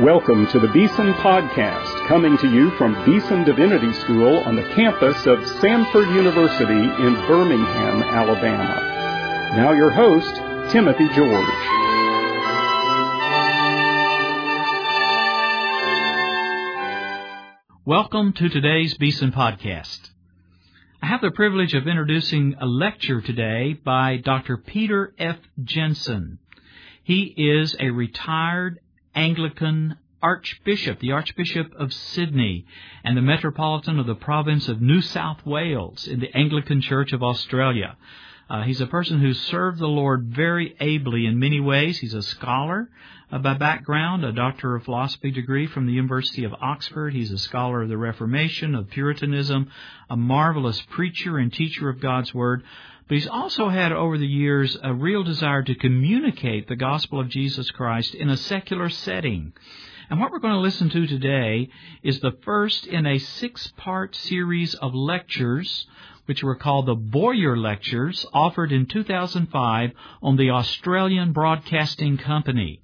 Welcome to the Beeson Podcast, coming to you from Beeson Divinity School on the campus of Samford University in Birmingham, Alabama. Now your host, Timothy George. Welcome to today's Beeson Podcast. I have the privilege of introducing a lecture today by Dr. Peter F. Jensen. He is a retired Anglican Archbishop, the Archbishop of Sydney, and the Metropolitan of the province of New South Wales in the Anglican Church of Australia. Uh, he's a person who served the Lord very ably in many ways. He's a scholar uh, by background, a Doctor of Philosophy degree from the University of Oxford. He's a scholar of the Reformation, of Puritanism, a marvelous preacher and teacher of God's Word. But he's also had over the years a real desire to communicate the gospel of Jesus Christ in a secular setting. And what we're going to listen to today is the first in a six part series of lectures, which were called the Boyer Lectures, offered in 2005 on the Australian Broadcasting Company.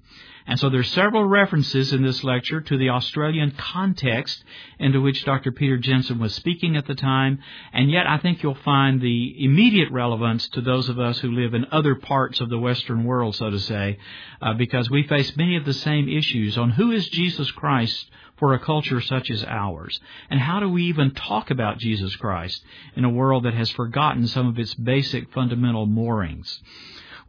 And so there's several references in this lecture to the Australian context into which Dr. Peter Jensen was speaking at the time, and yet I think you'll find the immediate relevance to those of us who live in other parts of the Western world, so to say, uh, because we face many of the same issues on who is Jesus Christ for a culture such as ours? And how do we even talk about Jesus Christ in a world that has forgotten some of its basic fundamental moorings?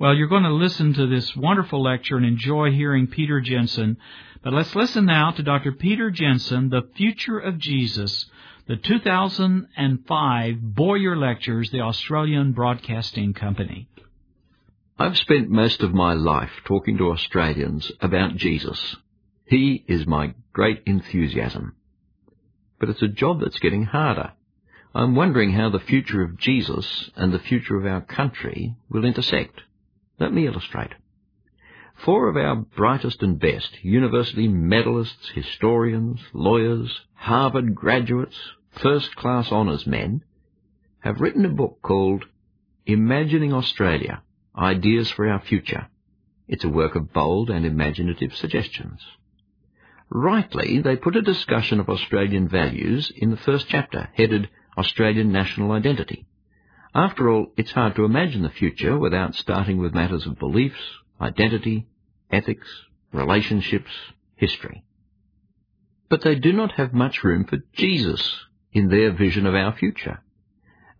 Well, you're going to listen to this wonderful lecture and enjoy hearing Peter Jensen. But let's listen now to Dr. Peter Jensen, The Future of Jesus, the 2005 Boyer Lectures, the Australian Broadcasting Company. I've spent most of my life talking to Australians about Jesus. He is my great enthusiasm. But it's a job that's getting harder. I'm wondering how the future of Jesus and the future of our country will intersect. Let me illustrate. Four of our brightest and best university medalists, historians, lawyers, Harvard graduates, first class honours men have written a book called Imagining Australia Ideas for Our Future. It's a work of bold and imaginative suggestions. Rightly, they put a discussion of Australian values in the first chapter, headed Australian National Identity. After all, it's hard to imagine the future without starting with matters of beliefs, identity, ethics, relationships, history. But they do not have much room for Jesus in their vision of our future.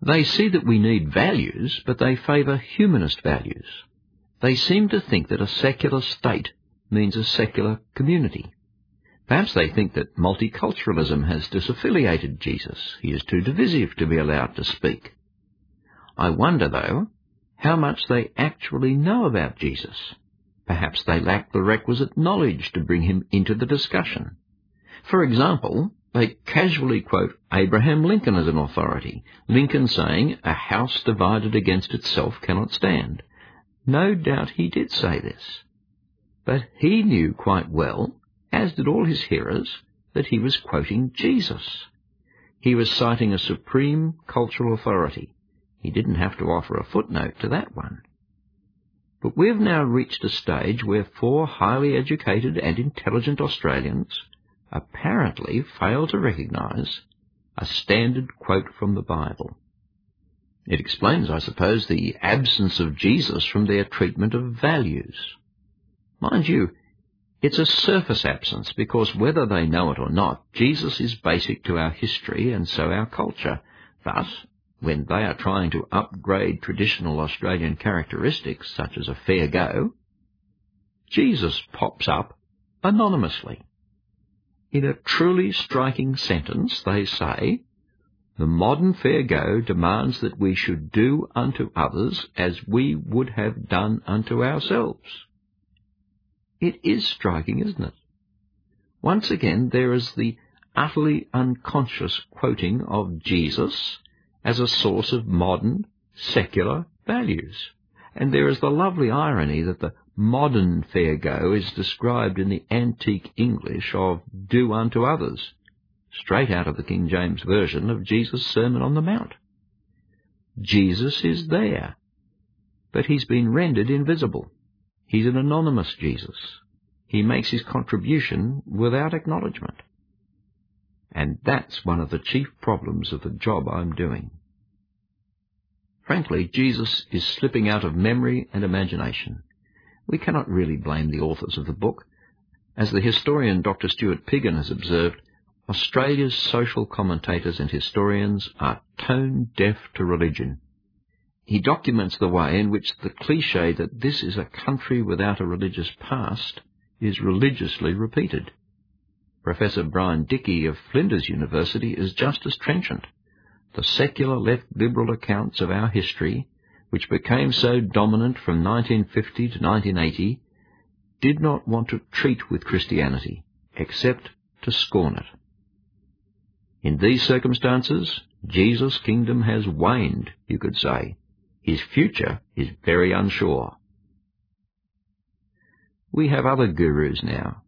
They see that we need values, but they favour humanist values. They seem to think that a secular state means a secular community. Perhaps they think that multiculturalism has disaffiliated Jesus. He is too divisive to be allowed to speak. I wonder, though, how much they actually know about Jesus. Perhaps they lack the requisite knowledge to bring him into the discussion. For example, they casually quote Abraham Lincoln as an authority, Lincoln saying, a house divided against itself cannot stand. No doubt he did say this. But he knew quite well, as did all his hearers, that he was quoting Jesus. He was citing a supreme cultural authority, he didn't have to offer a footnote to that one. But we've now reached a stage where four highly educated and intelligent Australians apparently fail to recognise a standard quote from the Bible. It explains, I suppose, the absence of Jesus from their treatment of values. Mind you, it's a surface absence because whether they know it or not, Jesus is basic to our history and so our culture. Thus, when they are trying to upgrade traditional Australian characteristics such as a fair go, Jesus pops up anonymously. In a truly striking sentence, they say, the modern fair go demands that we should do unto others as we would have done unto ourselves. It is striking, isn't it? Once again, there is the utterly unconscious quoting of Jesus as a source of modern, secular values. And there is the lovely irony that the modern fair go is described in the antique English of do unto others, straight out of the King James Version of Jesus' Sermon on the Mount. Jesus is there, but he's been rendered invisible. He's an anonymous Jesus. he makes his contribution without acknowledgement. And that's one of the chief problems of the job I'm doing. Frankly, Jesus is slipping out of memory and imagination. We cannot really blame the authors of the book. As the historian Dr. Stuart Piggin has observed, Australia's social commentators and historians are tone deaf to religion. He documents the way in which the cliche that this is a country without a religious past is religiously repeated. Professor Brian Dickey of Flinders University is just as trenchant. The secular left liberal accounts of our history, which became so dominant from 1950 to 1980, did not want to treat with Christianity, except to scorn it. In these circumstances, Jesus' kingdom has waned, you could say. His future is very unsure. We have other gurus now.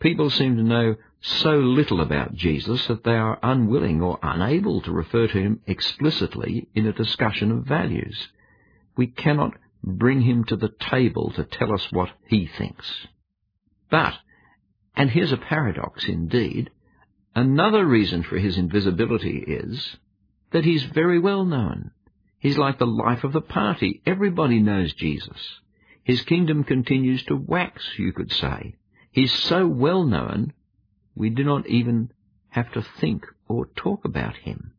People seem to know so little about Jesus that they are unwilling or unable to refer to him explicitly in a discussion of values. We cannot bring him to the table to tell us what he thinks. But, and here's a paradox indeed, another reason for his invisibility is that he's very well known. He's like the life of the party. Everybody knows Jesus. His kingdom continues to wax, you could say. He's so well known, we do not even have to think or talk about him.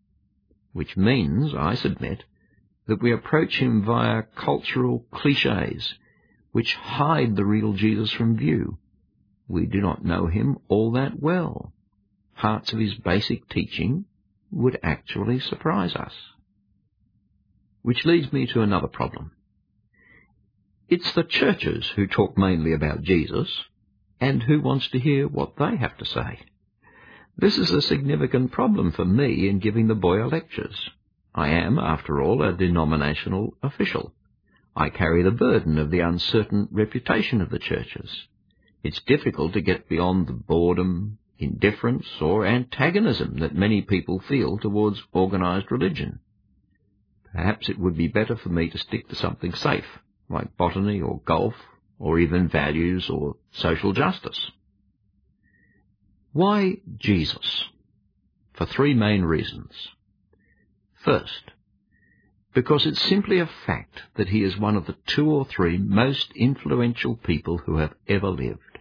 Which means, I submit, that we approach him via cultural cliches, which hide the real Jesus from view. We do not know him all that well. Parts of his basic teaching would actually surprise us. Which leads me to another problem. It's the churches who talk mainly about Jesus, and who wants to hear what they have to say. This is a significant problem for me in giving the Boyer lectures. I am, after all, a denominational official. I carry the burden of the uncertain reputation of the churches. It's difficult to get beyond the boredom, indifference, or antagonism that many people feel towards organized religion. Perhaps it would be better for me to stick to something safe, like botany or golf, or even values or social justice. Why Jesus? For three main reasons. First, because it's simply a fact that he is one of the two or three most influential people who have ever lived.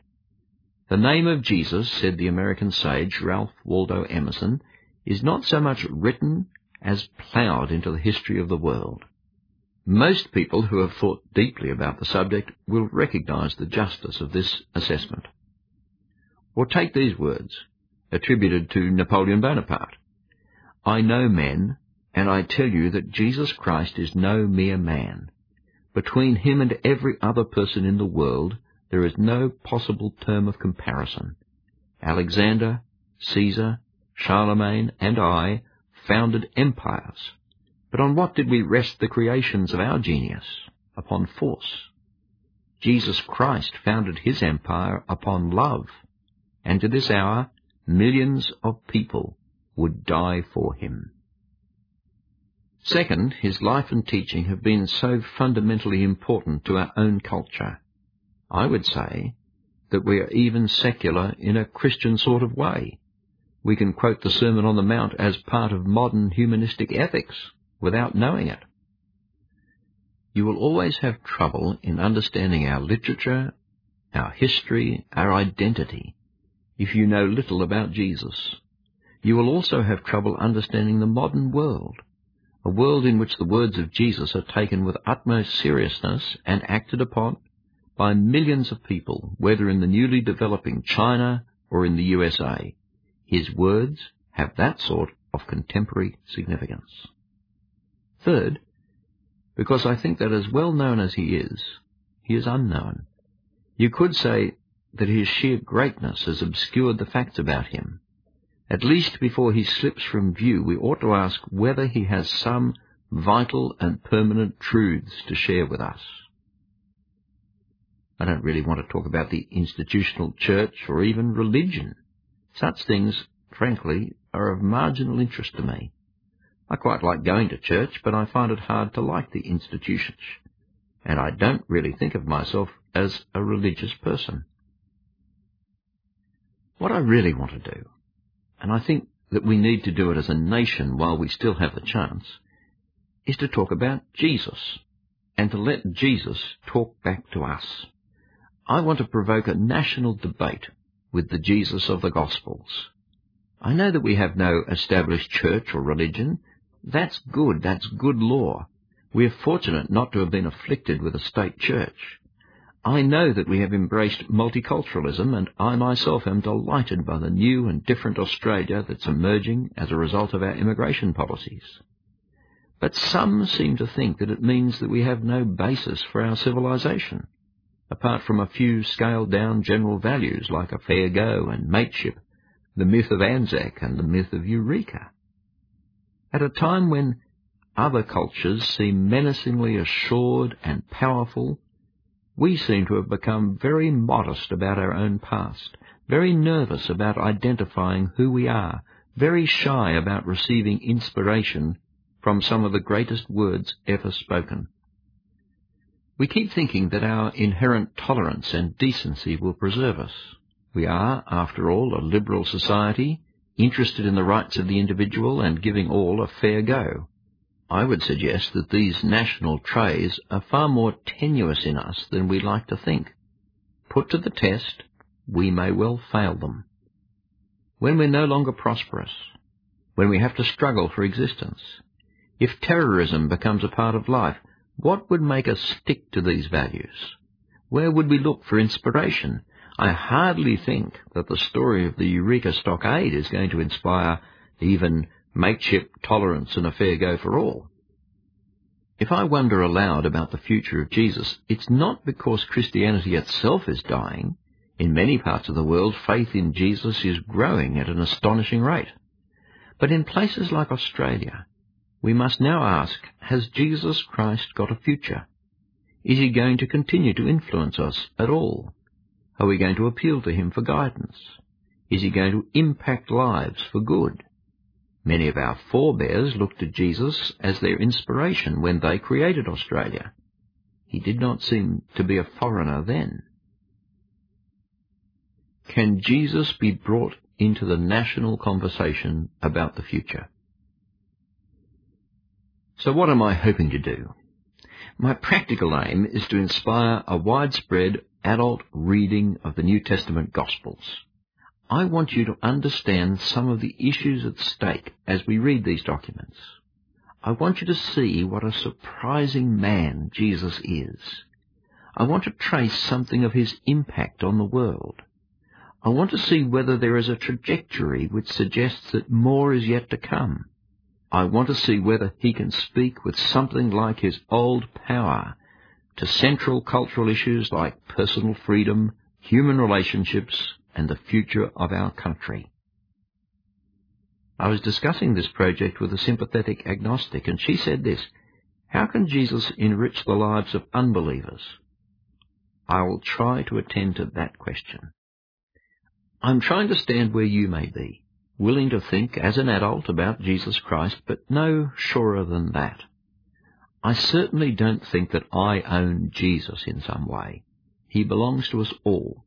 The name of Jesus, said the American sage Ralph Waldo Emerson, is not so much written as ploughed into the history of the world. Most people who have thought deeply about the subject will recognize the justice of this assessment. Or take these words, attributed to Napoleon Bonaparte. I know men and I tell you that Jesus Christ is no mere man. Between him and every other person in the world, there is no possible term of comparison. Alexander, Caesar, Charlemagne, and I founded empires. But on what did we rest the creations of our genius? Upon force. Jesus Christ founded his empire upon love, and to this hour millions of people would die for him. Second, his life and teaching have been so fundamentally important to our own culture. I would say that we are even secular in a Christian sort of way. We can quote the Sermon on the Mount as part of modern humanistic ethics without knowing it. You will always have trouble in understanding our literature, our history, our identity, if you know little about Jesus. You will also have trouble understanding the modern world a world in which the words of Jesus are taken with utmost seriousness and acted upon by millions of people, whether in the newly developing China or in the USA. His words have that sort of contemporary significance. Third, because I think that as well known as he is, he is unknown. You could say that his sheer greatness has obscured the facts about him, at least before he slips from view, we ought to ask whether he has some vital and permanent truths to share with us. I don't really want to talk about the institutional church or even religion. Such things, frankly, are of marginal interest to me. I quite like going to church, but I find it hard to like the institutions, and I don't really think of myself as a religious person. What I really want to do, and I think that we need to do it as a nation while we still have the chance, is to talk about Jesus and to let Jesus talk back to us. I want to provoke a national debate with the Jesus of the Gospels. I know that we have no established church or religion. That's good. That's good law. We are fortunate not to have been afflicted with a state church. I know that we have embraced multiculturalism, and I myself am delighted by the new and different Australia that's emerging as a result of our immigration policies. But some seem to think that it means that we have no basis for our civilization, apart from a few scaled-down general values like a fair go and mateship, the myth of Anzac and the myth of Eureka. At a time when other cultures seem menacingly assured and powerful we seem to have become very modest about our own past, very nervous about identifying who we are, very shy about receiving inspiration from some of the greatest words ever spoken. We keep thinking that our inherent tolerance and decency will preserve us. We are, after all, a liberal society, interested in the rights of the individual and giving all a fair go. I would suggest that these national traits are far more tenuous in us than we like to think. Put to the test, we may well fail them. When we're no longer prosperous, when we have to struggle for existence, if terrorism becomes a part of life, what would make us stick to these values? Where would we look for inspiration? I hardly think that the story of the Eureka Stockade is going to inspire even mateship, tolerance, and a fair go for all. If I wonder aloud about the future of Jesus, it's not because Christianity itself is dying. In many parts of the world, faith in Jesus is growing at an astonishing rate. But in places like Australia, we must now ask, has Jesus Christ got a future? Is he going to continue to influence us at all? Are we going to appeal to him for guidance? Is he going to impact lives for good? Many of our forebears looked to Jesus as their inspiration when they created Australia. He did not seem to be a foreigner then. Can Jesus be brought into the national conversation about the future? So what am I hoping to do? My practical aim is to inspire a widespread adult reading of the New Testament Gospels. I want you to understand some of the issues at stake as we read these documents. I want you to see what a surprising man Jesus is. I want to trace something of his impact on the world. I want to see whether there is a trajectory which suggests that more is yet to come. I want to see whether he can speak with something like his old power to central cultural issues like personal freedom, human relationships, and the future of our country. I was discussing this project with a sympathetic agnostic, and she said this, How can Jesus enrich the lives of unbelievers? I will try to attend to that question. I'm trying to stand where you may be, willing to think as an adult about Jesus Christ, but no surer than that. I certainly don't think that I own Jesus in some way. He belongs to us all,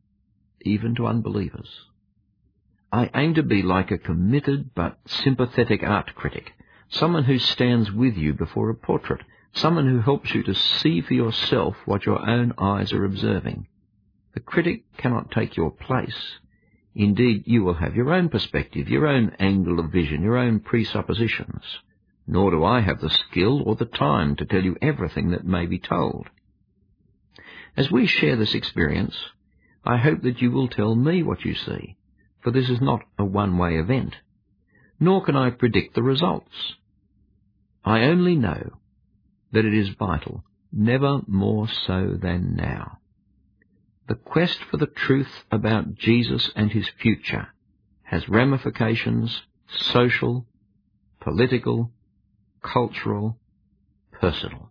even to unbelievers. I aim to be like a committed but sympathetic art critic, someone who stands with you before a portrait, someone who helps you to see for yourself what your own eyes are observing. The critic cannot take your place. Indeed, you will have your own perspective, your own angle of vision, your own presuppositions. Nor do I have the skill or the time to tell you everything that may be told. As we share this experience, I hope that you will tell me what you see, for this is not a one-way event. Nor can I predict the results. I only know that it is vital, never more so than now. The quest for the truth about Jesus and his future has ramifications social, political, cultural, personal.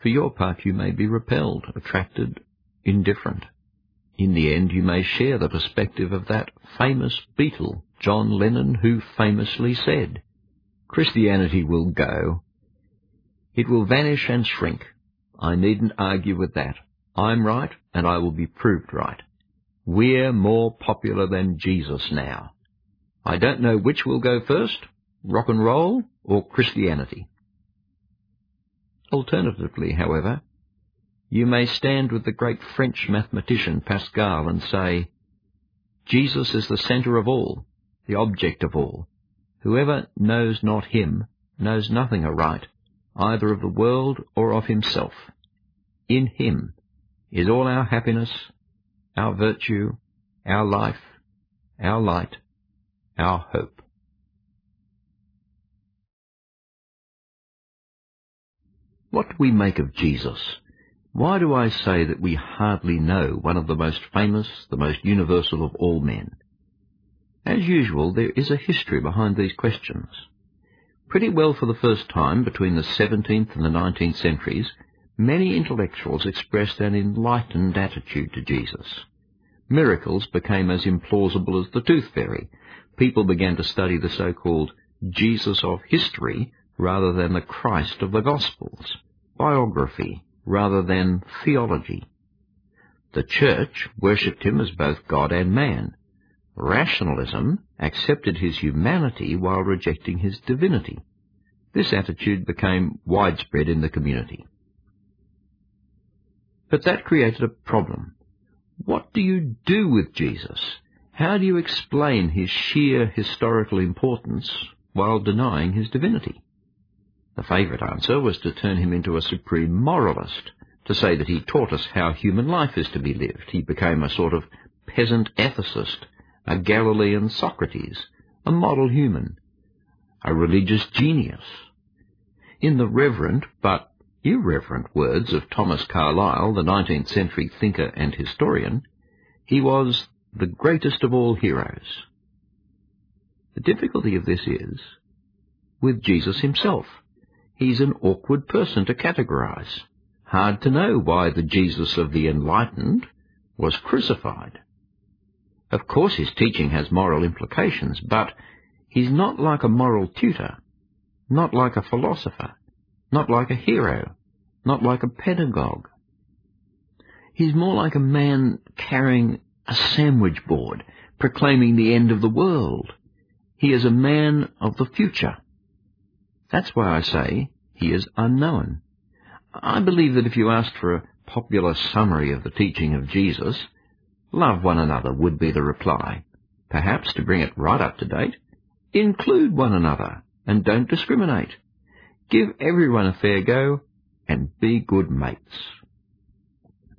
For your part you may be repelled, attracted, indifferent. In the end, you may share the perspective of that famous Beatle, John Lennon, who famously said, Christianity will go. It will vanish and shrink. I needn't argue with that. I'm right, and I will be proved right. We're more popular than Jesus now. I don't know which will go first, rock and roll or Christianity. Alternatively, however, you may stand with the great French mathematician Pascal and say, Jesus is the centre of all, the object of all. Whoever knows not him knows nothing aright, either of the world or of himself. In him is all our happiness, our virtue, our life, our light, our hope. What do we make of Jesus? Why do I say that we hardly know one of the most famous, the most universal of all men? As usual, there is a history behind these questions. Pretty well for the first time between the 17th and the 19th centuries, many intellectuals expressed an enlightened attitude to Jesus. Miracles became as implausible as the tooth fairy. People began to study the so-called Jesus of history rather than the Christ of the Gospels, biography, rather than theology. The Church worshipped him as both God and man. Rationalism accepted his humanity while rejecting his divinity. This attitude became widespread in the community. But that created a problem. What do you do with Jesus? How do you explain his sheer historical importance while denying his divinity? The favourite answer was to turn him into a supreme moralist, to say that he taught us how human life is to be lived. He became a sort of peasant ethicist, a Galilean Socrates, a model human, a religious genius. In the reverent but irreverent words of Thomas Carlyle, the 19th century thinker and historian, he was the greatest of all heroes. The difficulty of this is with Jesus himself. He's an awkward person to categorize. Hard to know why the Jesus of the enlightened was crucified. Of course his teaching has moral implications, but he's not like a moral tutor, not like a philosopher, not like a hero, not like a pedagogue. He's more like a man carrying a sandwich board, proclaiming the end of the world. He is a man of the future. That's why I say he is unknown. I believe that if you asked for a popular summary of the teaching of Jesus, love one another would be the reply. Perhaps, to bring it right up to date, include one another and don't discriminate. Give everyone a fair go and be good mates.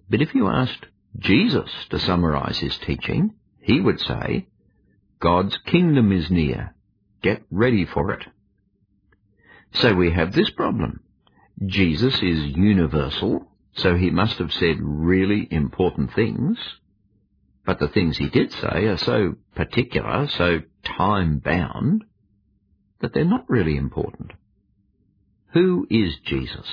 But if you asked Jesus to summarize his teaching, he would say, God's kingdom is near. Get ready for it. So we have this problem. Jesus is universal, so he must have said really important things, but the things he did say are so particular, so time-bound, that they're not really important. Who is Jesus?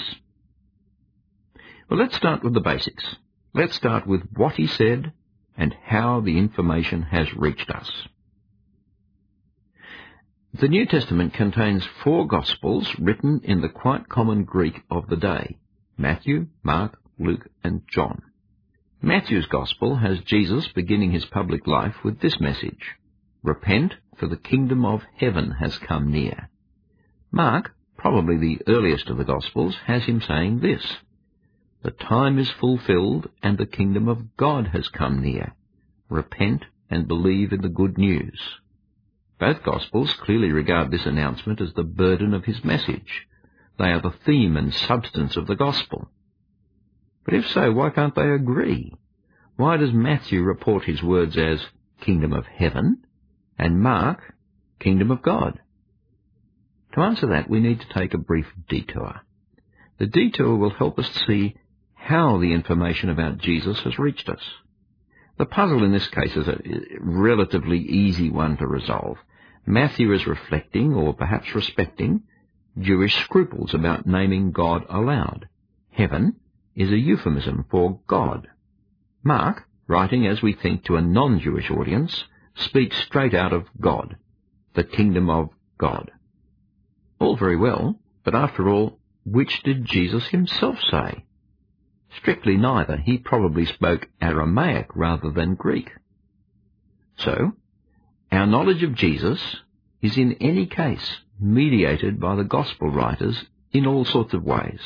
Well, let's start with the basics. Let's start with what he said and how the information has reached us. The New Testament contains four Gospels written in the quite common Greek of the day Matthew, Mark, Luke, and John. Matthew's Gospel has Jesus beginning his public life with this message Repent, for the kingdom of heaven has come near. Mark, probably the earliest of the Gospels, has him saying this The time is fulfilled, and the kingdom of God has come near. Repent and believe in the good news. Both Gospels clearly regard this announcement as the burden of his message. They are the theme and substance of the Gospel. But if so, why can't they agree? Why does Matthew report his words as kingdom of heaven and Mark kingdom of God? To answer that, we need to take a brief detour. The detour will help us see how the information about Jesus has reached us. The puzzle in this case is a relatively easy one to resolve. Matthew is reflecting, or perhaps respecting, Jewish scruples about naming God aloud. Heaven is a euphemism for God. Mark, writing as we think to a non-Jewish audience, speaks straight out of God, the kingdom of God. All very well, but after all, which did Jesus himself say? Strictly neither. He probably spoke Aramaic rather than Greek. So, our knowledge of Jesus is in any case mediated by the gospel writers in all sorts of ways.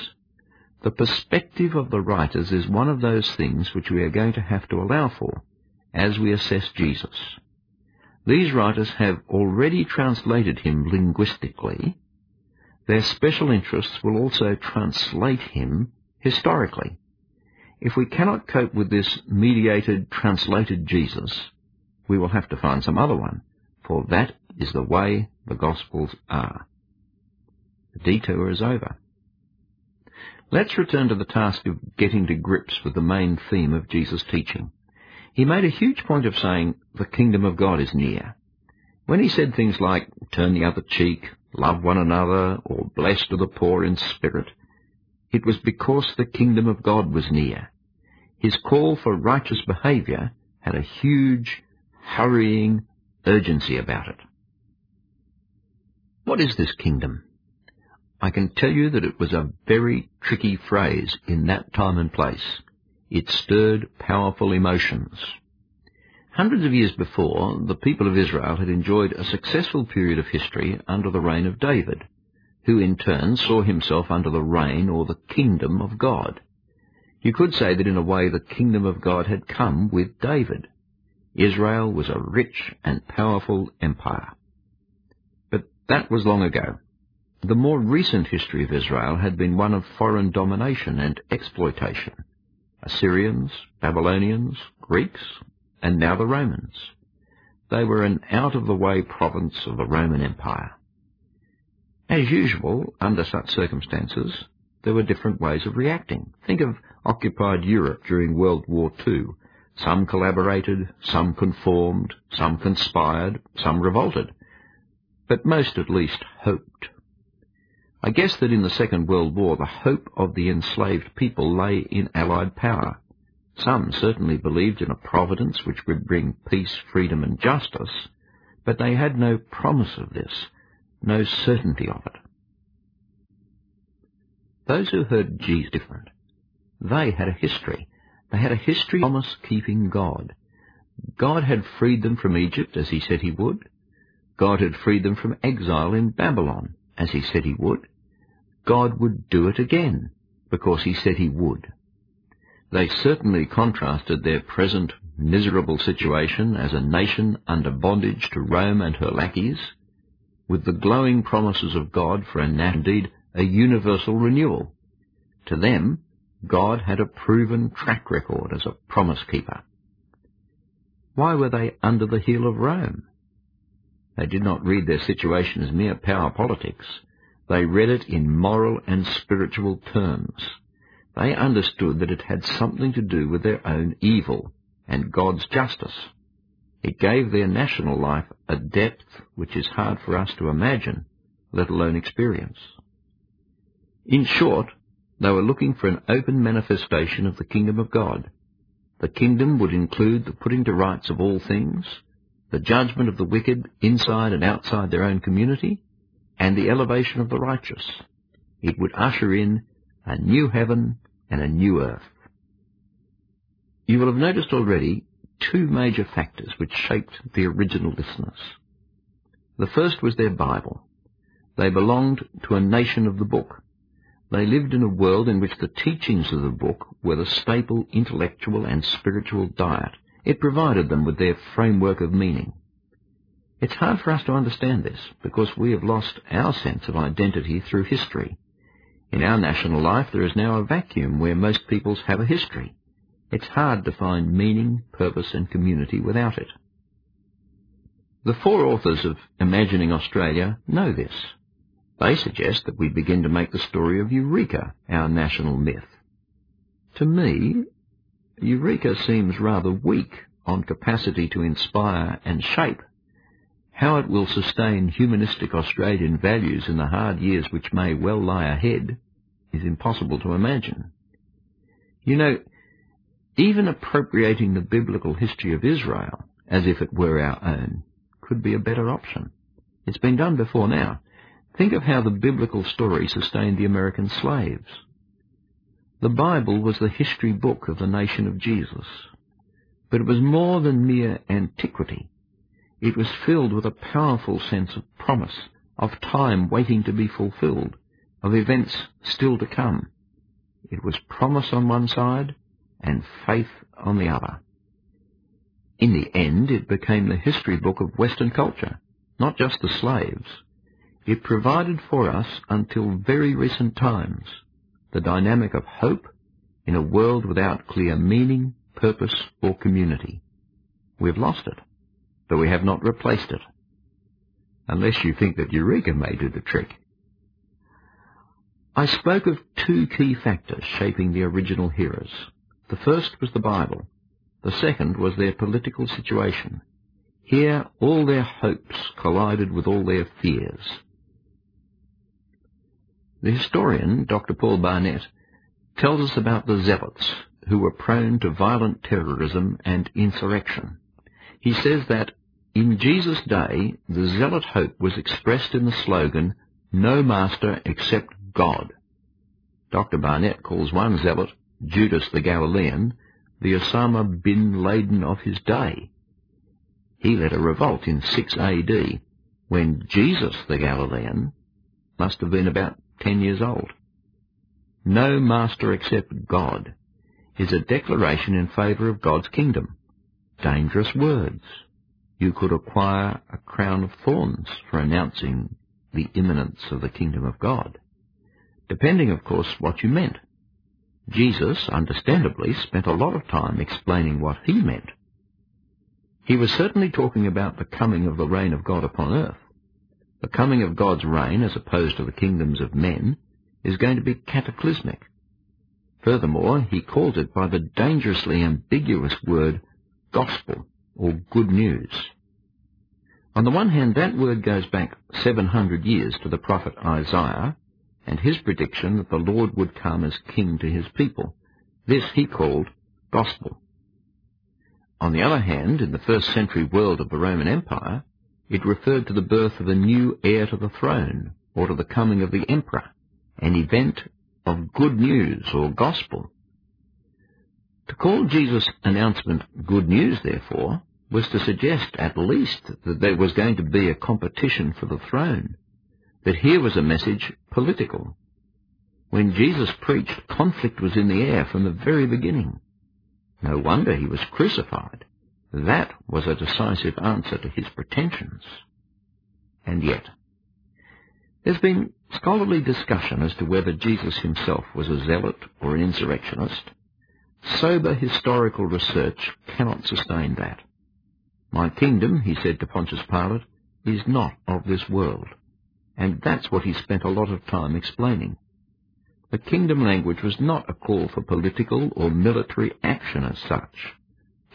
The perspective of the writers is one of those things which we are going to have to allow for as we assess Jesus. These writers have already translated him linguistically. Their special interests will also translate him historically. If we cannot cope with this mediated, translated Jesus, we will have to find some other one, for that is the way the Gospels are. The detour is over. Let's return to the task of getting to grips with the main theme of Jesus' teaching. He made a huge point of saying, the kingdom of God is near. When he said things like, turn the other cheek, love one another, or blessed are the poor in spirit, it was because the kingdom of God was near. His call for righteous behaviour had a huge, hurrying urgency about it. What is this kingdom? I can tell you that it was a very tricky phrase in that time and place. It stirred powerful emotions. Hundreds of years before, the people of Israel had enjoyed a successful period of history under the reign of David, who in turn saw himself under the reign or the kingdom of God. You could say that in a way the kingdom of God had come with David. Israel was a rich and powerful empire. But that was long ago. The more recent history of Israel had been one of foreign domination and exploitation. Assyrians, Babylonians, Greeks, and now the Romans. They were an out-of-the-way province of the Roman Empire. As usual, under such circumstances, there were different ways of reacting. Think of occupied Europe during World War II. Some collaborated, some conformed, some conspired, some revolted. But most at least hoped. I guess that in the Second World War the hope of the enslaved people lay in Allied power. Some certainly believed in a providence which would bring peace, freedom and justice, but they had no promise of this, no certainty of it. Those who heard Jesus different. They had a history. They had a history of promise-keeping God. God had freed them from Egypt as he said he would. God had freed them from exile in Babylon as he said he would. God would do it again because he said he would. They certainly contrasted their present miserable situation as a nation under bondage to Rome and her lackeys with the glowing promises of God for a indeed a universal renewal. To them, God had a proven track record as a promise keeper. Why were they under the heel of Rome? They did not read their situation as mere power politics. They read it in moral and spiritual terms. They understood that it had something to do with their own evil and God's justice. It gave their national life a depth which is hard for us to imagine, let alone experience. In short, they were looking for an open manifestation of the kingdom of God. The kingdom would include the putting to rights of all things, the judgment of the wicked inside and outside their own community, and the elevation of the righteous. It would usher in a new heaven and a new earth. You will have noticed already two major factors which shaped the original listeners. The first was their Bible. They belonged to a nation of the book. They lived in a world in which the teachings of the book were the staple intellectual and spiritual diet. It provided them with their framework of meaning. It's hard for us to understand this because we have lost our sense of identity through history. In our national life there is now a vacuum where most peoples have a history. It's hard to find meaning, purpose and community without it. The four authors of Imagining Australia know this. They suggest that we begin to make the story of Eureka our national myth. To me, Eureka seems rather weak on capacity to inspire and shape how it will sustain humanistic Australian values in the hard years which may well lie ahead is impossible to imagine. You know, even appropriating the biblical history of Israel as if it were our own could be a better option. It's been done before now. Think of how the biblical story sustained the American slaves. The Bible was the history book of the nation of Jesus. But it was more than mere antiquity. It was filled with a powerful sense of promise, of time waiting to be fulfilled, of events still to come. It was promise on one side and faith on the other. In the end, it became the history book of Western culture, not just the slaves. It provided for us until very recent times the dynamic of hope in a world without clear meaning, purpose, or community. We've lost it, but we have not replaced it. Unless you think that Eureka may do the trick. I spoke of two key factors shaping the original hearers. The first was the Bible. The second was their political situation. Here all their hopes collided with all their fears. The historian, Dr. Paul Barnett, tells us about the zealots who were prone to violent terrorism and insurrection. He says that in Jesus' day, the zealot hope was expressed in the slogan, No master except God. Dr. Barnett calls one zealot, Judas the Galilean, the Osama bin Laden of his day. He led a revolt in 6 AD, when Jesus the Galilean must have been about 10 years old. No master except God is a declaration in favour of God's kingdom. Dangerous words. You could acquire a crown of thorns for announcing the imminence of the kingdom of God depending, of course, what you meant. Jesus, understandably, spent a lot of time explaining what he meant. He was certainly talking about the coming of the reign of God upon earth. The coming of God's reign, as opposed to the kingdoms of men, is going to be cataclysmic. Furthermore, he calls it by the dangerously ambiguous word gospel, or good news. On the one hand, that word goes back 700 years to the prophet Isaiah, and his prediction that the Lord would come as king to his people. This he called gospel. On the other hand, in the first century world of the Roman Empire, it referred to the birth of a new heir to the throne, or to the coming of the emperor, an event of good news or gospel. To call Jesus' announcement good news, therefore, was to suggest at least that there was going to be a competition for the throne, that here was a message political. When Jesus preached, conflict was in the air from the very beginning. No wonder he was crucified. That was a decisive answer to his pretensions. And yet, there's been scholarly discussion as to whether Jesus himself was a zealot or an insurrectionist. Sober historical research cannot sustain that. My kingdom, he said to Pontius Pilate, is not of this world. And that's what he spent a lot of time explaining. The kingdom language was not a call for political or military action as such.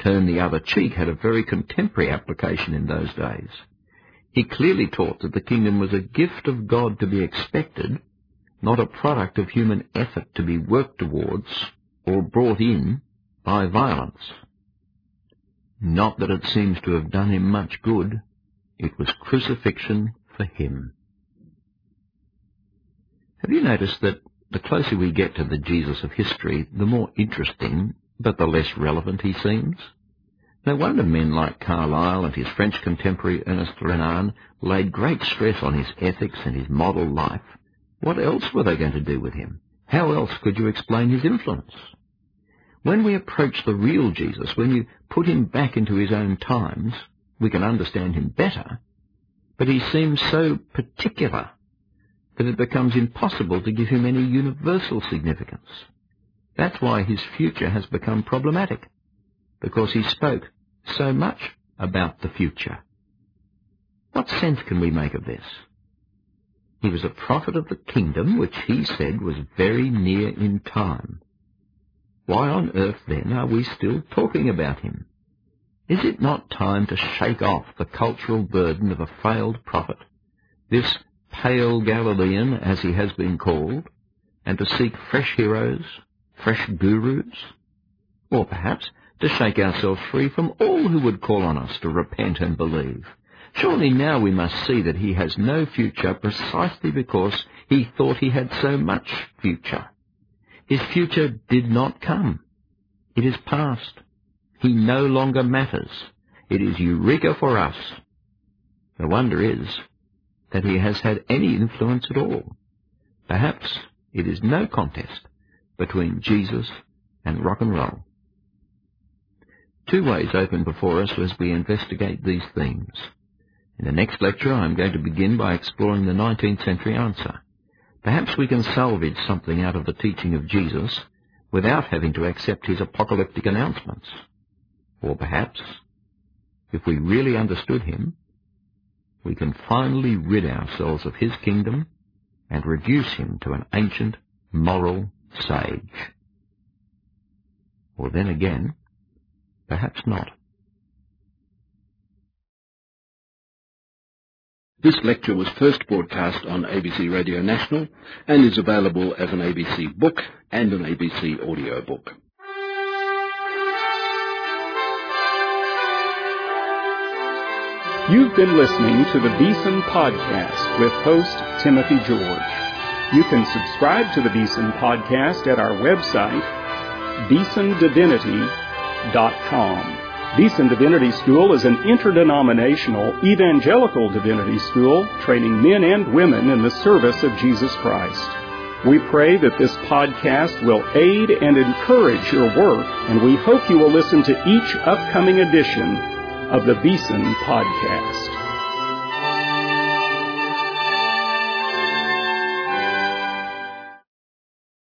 Turn the other cheek had a very contemporary application in those days. He clearly taught that the kingdom was a gift of God to be expected, not a product of human effort to be worked towards or brought in by violence. Not that it seems to have done him much good. It was crucifixion for him. Have you noticed that the closer we get to the Jesus of history, the more interesting, but the less relevant he seems? No wonder men like Carlyle and his French contemporary Ernest Renan laid great stress on his ethics and his model life. What else were they going to do with him? How else could you explain his influence? When we approach the real Jesus, when you put him back into his own times, we can understand him better, but he seems so particular that it becomes impossible to give him any universal significance. That's why his future has become problematic, because he spoke so much about the future. What sense can we make of this? He was a prophet of the kingdom, which he said was very near in time. Why on earth, then, are we still talking about him? Is it not time to shake off the cultural burden of a failed prophet, this pale Galilean, as he has been called, and to seek fresh heroes, fresh gurus, or perhaps to shake ourselves free from all who would call on us to repent and believe. Surely now we must see that he has no future precisely because he thought he had so much future. His future did not come. It is past. He no longer matters. It is Eureka for us The wonder is that he has had any influence at all. Perhaps it is no contest between Jesus and rock and roll. Two ways open before us as we investigate these themes. In the next lecture, I'm going to begin by exploring the 19th century answer. Perhaps we can salvage something out of the teaching of Jesus without having to accept his apocalyptic announcements. Or perhaps, if we really understood him, we can finally rid ourselves of his kingdom and reduce him to an ancient moral sage. Or then again, perhaps not. This lecture was first broadcast on ABC Radio National and is available as an ABC book and an ABC audio book. You've been listening to the Beeson Podcast with host Timothy George. You can subscribe to the Beeson Podcast at our website, beesondivinity.com. Beeson Divinity School is an interdenominational evangelical divinity school training men and women in the service of Jesus Christ. We pray that this podcast will aid and encourage your work, and we hope you will listen to each upcoming edition of the Beeson Podcast.